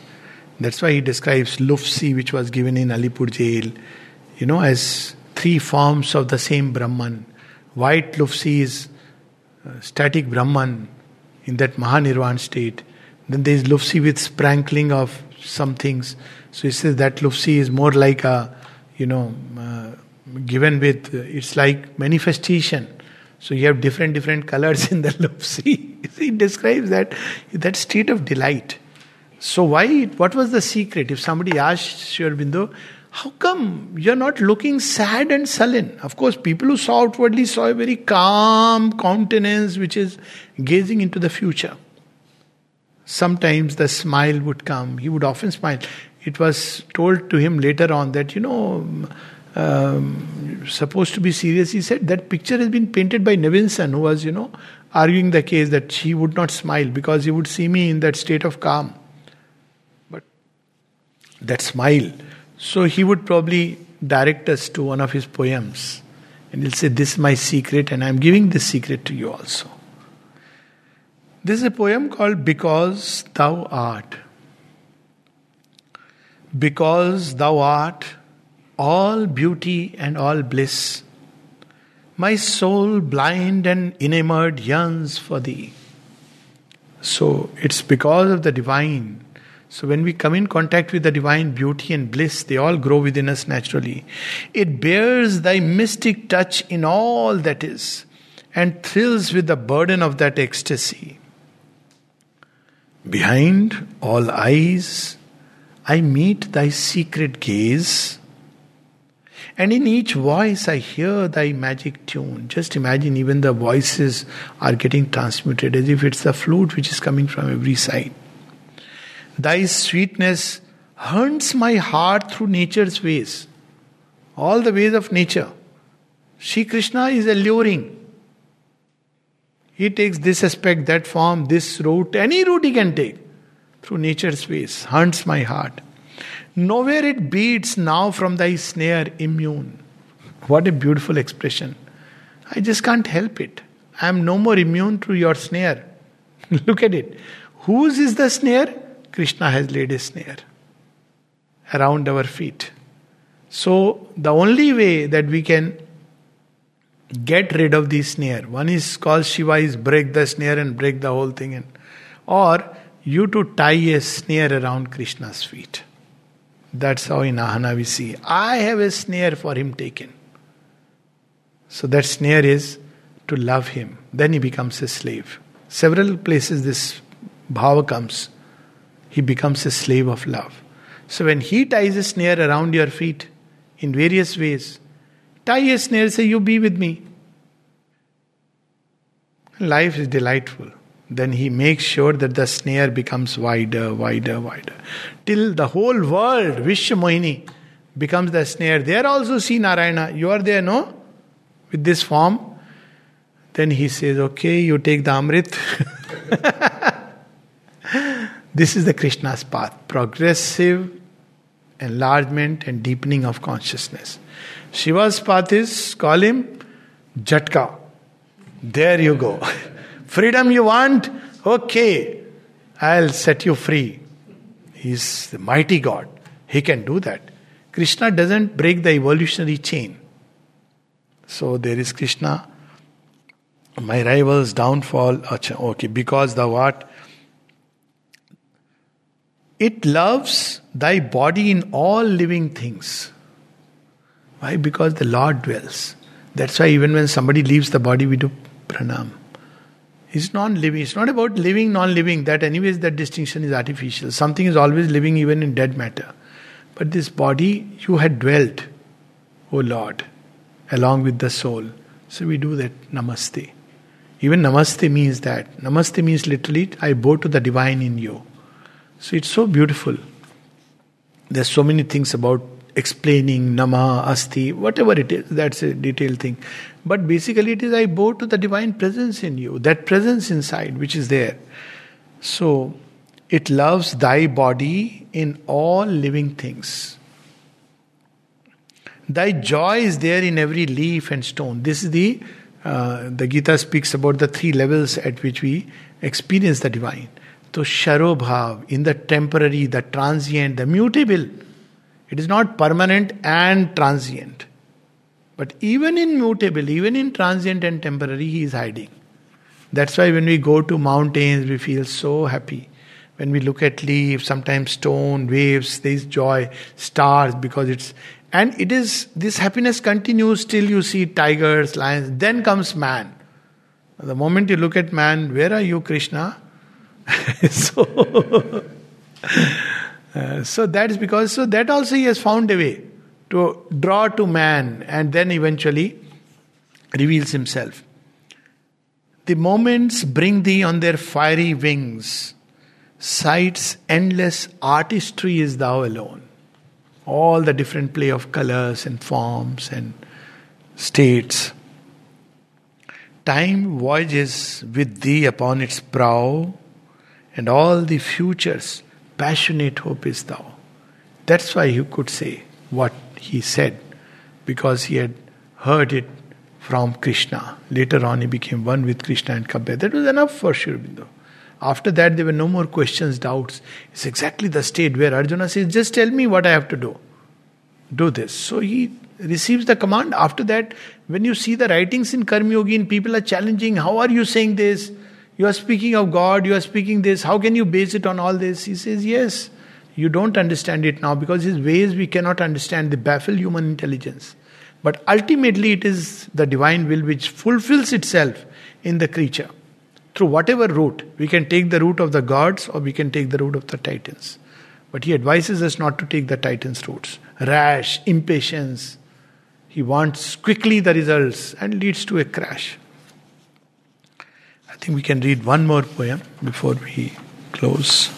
That's why he describes Lufsi, which was given in Alipur jail, you know, as three forms of the same Brahman. White Lufsi is uh, static Brahman in that Mahanirvan state. Then there is Lufsi with sprinkling of some things. So he says that Lufsi is more like a, you know, uh, given with, uh, it's like manifestation so you have different different colors in the lupsi. he describes that that state of delight. So why? What was the secret? If somebody asked Sri how come you're not looking sad and sullen? Of course, people who saw outwardly saw a very calm countenance which is gazing into the future. Sometimes the smile would come. He would often smile. It was told to him later on that, you know, um, supposed to be serious, he said that picture has been painted by Nevinson, who was, you know, arguing the case that she would not smile because he would see me in that state of calm. But that smile. So he would probably direct us to one of his poems and he'll say, This is my secret, and I'm giving this secret to you also. This is a poem called Because Thou Art. Because Thou art all beauty and all bliss, my soul, blind and enamored, yearns for Thee. So it's because of the divine. So when we come in contact with the divine beauty and bliss, they all grow within us naturally. It bears Thy mystic touch in all that is and thrills with the burden of that ecstasy. Behind all eyes, I meet thy secret gaze, and in each voice I hear thy magic tune. Just imagine, even the voices are getting transmuted as if it's the flute which is coming from every side. Thy sweetness haunts my heart through nature's ways, all the ways of nature. Sri Krishna is alluring. He takes this aspect, that form, this route, any route he can take through nature's ways, haunts my heart. Nowhere it beats now from thy snare immune. What a beautiful expression. I just can't help it. I am no more immune to your snare. Look at it. Whose is the snare? Krishna has laid a snare around our feet. So, the only way that we can get rid of the snare. One is called Shiva is break the snare and break the whole thing. And, or you to tie a snare around Krishna's feet. That's how in Ahana we see. I have a snare for him taken. So that snare is to love him. Then he becomes a slave. Several places this bhava comes. He becomes a slave of love. So when he ties a snare around your feet in various ways, Tie a snare, say, You be with me. Life is delightful. Then he makes sure that the snare becomes wider, wider, wider. Till the whole world, Vishwamohini, becomes the snare. There also see Narayana. You are there, no? With this form. Then he says, Okay, you take the Amrit. this is the Krishna's path progressive enlargement and deepening of consciousness. Shiva's path is call him Jatka. There you go. Freedom you want? Okay, I'll set you free. He's the mighty God. He can do that. Krishna doesn't break the evolutionary chain. So there is Krishna, my rival's downfall. Okay, because the what? It loves thy body in all living things. Why? Because the Lord dwells. That's why even when somebody leaves the body, we do pranam. It's non living. It's not about living, non living. That, anyways, that distinction is artificial. Something is always living even in dead matter. But this body, you had dwelt, O Lord, along with the soul. So we do that namaste. Even namaste means that. Namaste means literally, I bow to the divine in you. So it's so beautiful. There's so many things about explaining nama, asti, whatever it is, that's a detailed thing. But basically, it is I bow to the divine presence in you, that presence inside which is there. So, it loves thy body in all living things. Thy joy is there in every leaf and stone. This is the uh, the Gita speaks about the three levels at which we experience the divine. So Sharobhav, in the temporary, the transient, the mutable, it is not permanent and transient. But even in mutable, even in transient and temporary, he is hiding. That's why when we go to mountains, we feel so happy. When we look at leaves, sometimes stone, waves, there is joy, stars, because it's. And it is, this happiness continues till you see tigers, lions, then comes man. The moment you look at man, where are you, Krishna? so. Uh, so that is because, so that also he has found a way to draw to man and then eventually reveals himself. The moments bring thee on their fiery wings. Sight's endless artistry is thou alone. All the different play of colors and forms and states. Time voyages with thee upon its prow, and all the futures passionate hope is thou. That's why he could say what he said, because he had heard it from Krishna. Later on, he became one with Krishna and Kabir. That was enough for Sri. After that, there were no more questions, doubts. It's exactly the state where Arjuna says, Just tell me what I have to do. Do this. So he receives the command. After that, when you see the writings in Karma people are challenging, How are you saying this? You are speaking of God, you are speaking this. How can you base it on all this? He says, Yes. You don't understand it now because his ways we cannot understand. They baffle human intelligence. But ultimately, it is the divine will which fulfills itself in the creature. Through whatever route, we can take the route of the gods or we can take the route of the titans. But he advises us not to take the titans' routes. Rash, impatience. He wants quickly the results and leads to a crash. I think we can read one more poem before we close.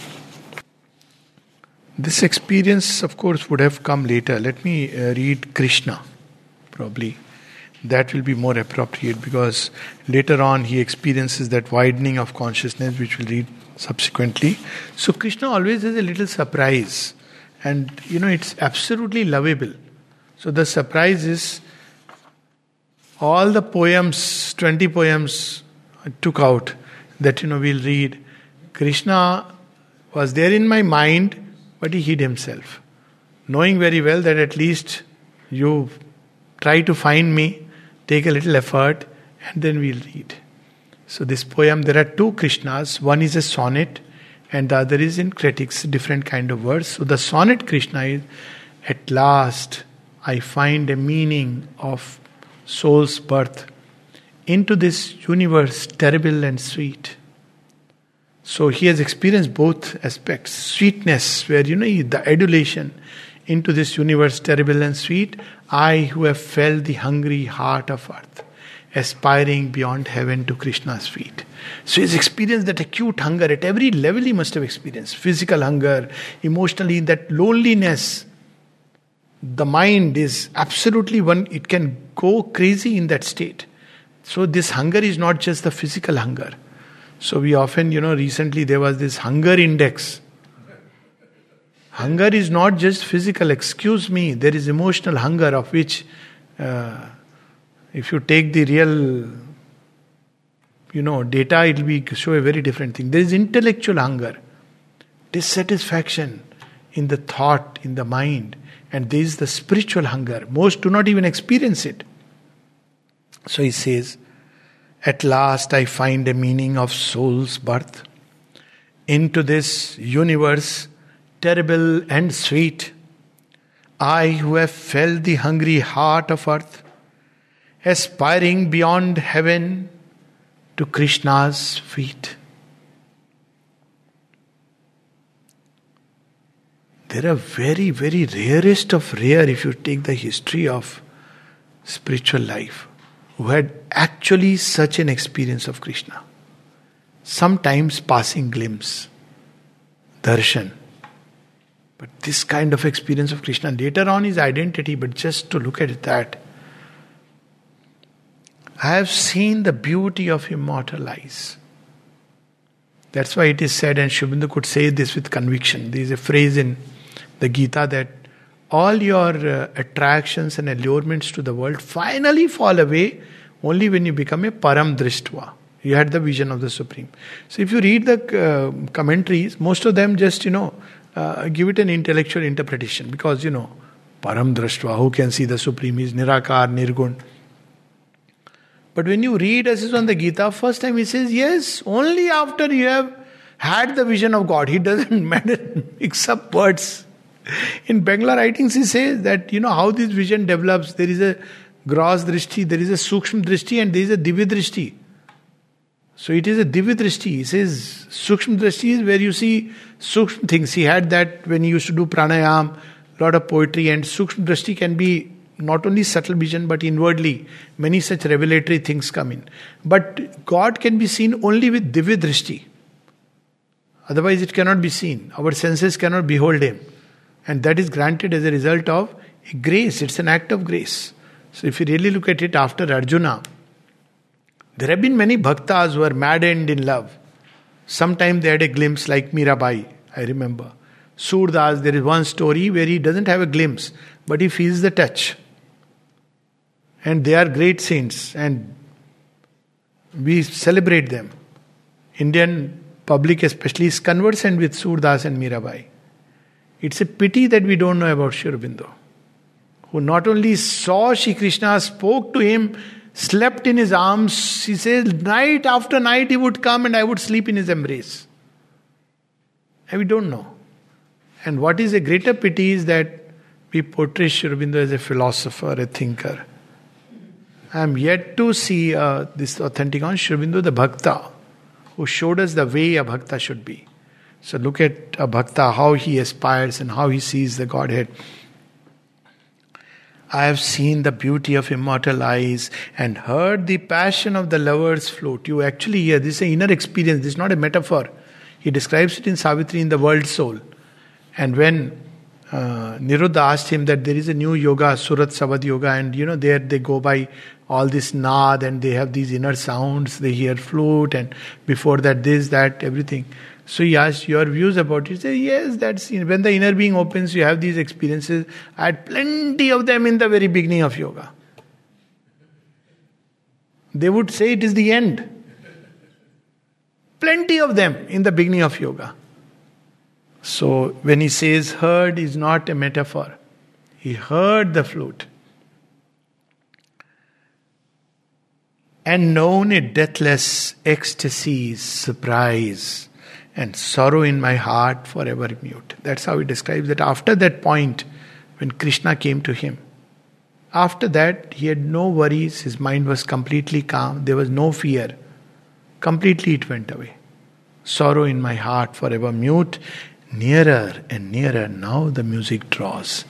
This experience, of course, would have come later. Let me uh, read Krishna, probably. That will be more appropriate because later on he experiences that widening of consciousness, which we'll read subsequently. So, Krishna always has a little surprise, and you know, it's absolutely lovable. So, the surprise is all the poems, 20 poems took out that you know we'll read. Krishna was there in my mind but he hid himself, knowing very well that at least you try to find me, take a little effort, and then we'll read. So, this poem, there are two Krishnas. One is a sonnet, and the other is in critics, different kind of words. So, the sonnet Krishna is At last I find a meaning of soul's birth into this universe terrible and sweet. So he has experienced both aspects sweetness, where you know the adulation into this universe, terrible and sweet. I who have felt the hungry heart of earth, aspiring beyond heaven to Krishna's feet. So he's experienced that acute hunger at every level, he must have experienced physical hunger, emotionally, that loneliness. The mind is absolutely one, it can go crazy in that state. So, this hunger is not just the physical hunger so we often, you know, recently there was this hunger index. Hunger is not just physical, excuse me, there is emotional hunger of which, uh, if you take the real, you know, data, it will show a very different thing. There is intellectual hunger, dissatisfaction in the thought, in the mind, and there is the spiritual hunger. Most do not even experience it. So he says, at last, I find a meaning of soul's birth into this universe, terrible and sweet. I who have felt the hungry heart of earth, aspiring beyond heaven to Krishna's feet. There are very, very rarest of rare if you take the history of spiritual life who had actually such an experience of Krishna. Sometimes passing glimpse, darshan. But this kind of experience of Krishna, later on his identity, but just to look at that, I have seen the beauty of immortal eyes. That's why it is said, and Aurobindo could say this with conviction. There is a phrase in the Gita that all your uh, attractions and allurements to the world finally fall away only when you become a param drishtva. You had the vision of the Supreme. So if you read the uh, commentaries, most of them just, you know, uh, give it an intellectual interpretation because, you know, param drishtva, who can see the Supreme is nirakar, nirgun. But when you read Essays on the Gita, first time he says, yes, only after you have had the vision of God. He doesn't matter, up words. In Bangla writings, he says that, you know, how this vision develops. There is a gross drishti, there is a sukshma drishti and there is a divya drishti. So it is a divya drishti. He says sukshma drishti is where you see sukshma things. He had that when he used to do pranayam, lot of poetry, and sukshma drishti can be not only subtle vision but inwardly. Many such revelatory things come in. But God can be seen only with divya drishti. Otherwise, it cannot be seen. Our senses cannot behold Him. And that is granted as a result of grace. It's an act of grace. So, if you really look at it after Arjuna, there have been many bhaktas who are maddened in love. Sometimes they had a glimpse, like Mirabai, I remember. Surdas, there is one story where he doesn't have a glimpse, but he feels the touch. And they are great saints, and we celebrate them. Indian public especially is conversant with Surdas and Mirabai. It's a pity that we don't know about Sri Aurobindo, who not only saw Shri Krishna, spoke to him, slept in his arms. He says, night after night he would come and I would sleep in his embrace. And we don't know. And what is a greater pity is that we portray Sri Aurobindo as a philosopher, a thinker. I am yet to see uh, this authentic on Sri Aurobindo, the Bhakta, who showed us the way a Bhakta should be. So look at a Bhakta, how he aspires and how he sees the Godhead. I have seen the beauty of immortal eyes and heard the passion of the lovers float. You actually hear this is an inner experience, this is not a metaphor. He describes it in Savitri in the world soul. And when uh, Niruddha asked him that there is a new yoga, Surat Shabd Yoga, and you know, there they go by all this nad and they have these inner sounds, they hear flute, and before that, this, that, everything. So he asked your views about it. He said, Yes, that's when the inner being opens, you have these experiences. I had plenty of them in the very beginning of yoga. They would say it is the end. Plenty of them in the beginning of yoga. So when he says heard is not a metaphor. He heard the flute. And known a deathless ecstasy, surprise, and sorrow in my heart forever mute. That's how he describes it. After that point, when Krishna came to him, after that, he had no worries, his mind was completely calm, there was no fear. Completely it went away. Sorrow in my heart forever mute, nearer and nearer now the music draws.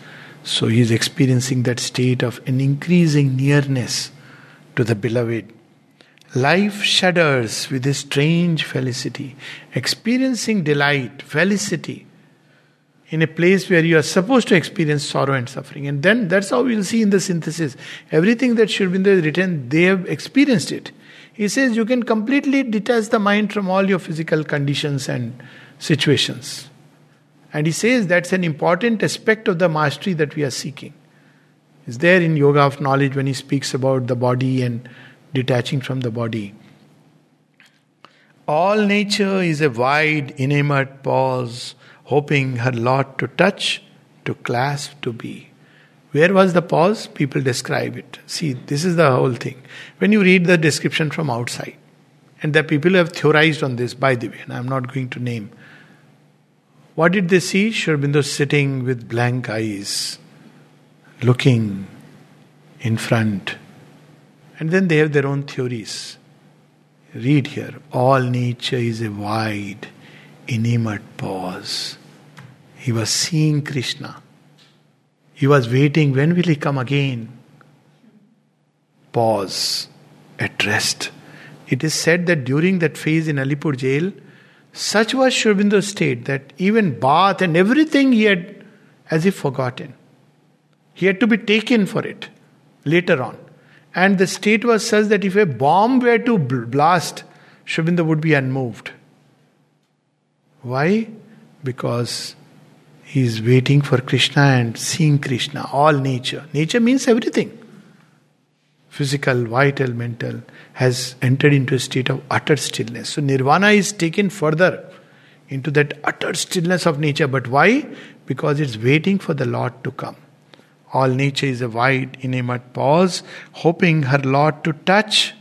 So he is experiencing that state of an increasing nearness to the beloved. Life shudders with a strange felicity, experiencing delight, felicity in a place where you are supposed to experience sorrow and suffering. And then that's how we'll see in the synthesis. Everything that Sri Aurobindo has written, they have experienced it. He says you can completely detach the mind from all your physical conditions and situations. And he says that's an important aspect of the mastery that we are seeking. Is there in Yoga of Knowledge when he speaks about the body and detaching from the body. All nature is a wide, inanimate pause, hoping her lot to touch, to clasp, to be. Where was the pause? People describe it. See, this is the whole thing. When you read the description from outside, and the people have theorized on this, by the way, and I'm not going to name. What did they see? Sri Aurobindo sitting with blank eyes, looking in front, and then they have their own theories. Read here all nature is a wide, inanimate pause. He was seeing Krishna. He was waiting, when will he come again? Pause, at rest. It is said that during that phase in Alipur jail, such was Sri state that even bath and everything he had as if forgotten. He had to be taken for it later on. And the state was such that if a bomb were to blast, Aurobindo would be unmoved. Why? Because he is waiting for Krishna and seeing Krishna, all nature. Nature means everything. Physical, vital, mental, has entered into a state of utter stillness. So nirvana is taken further into that utter stillness of nature. But why? Because it's waiting for the Lord to come. All nature is a wide, inanimate pause, hoping her Lord to touch,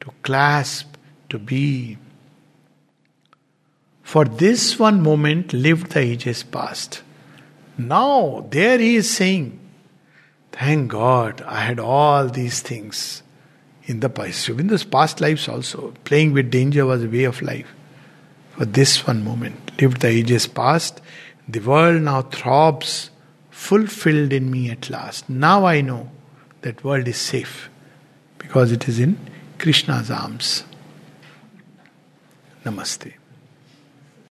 to clasp, to be. For this one moment lived the ages past. Now, there he is saying, Thank God I had all these things in the past. In those past lives also, playing with danger was a way of life. For this one moment lived the ages past. The world now throbs fulfilled in me at last. Now I know that world is safe because it is in Krishna's arms. Namaste.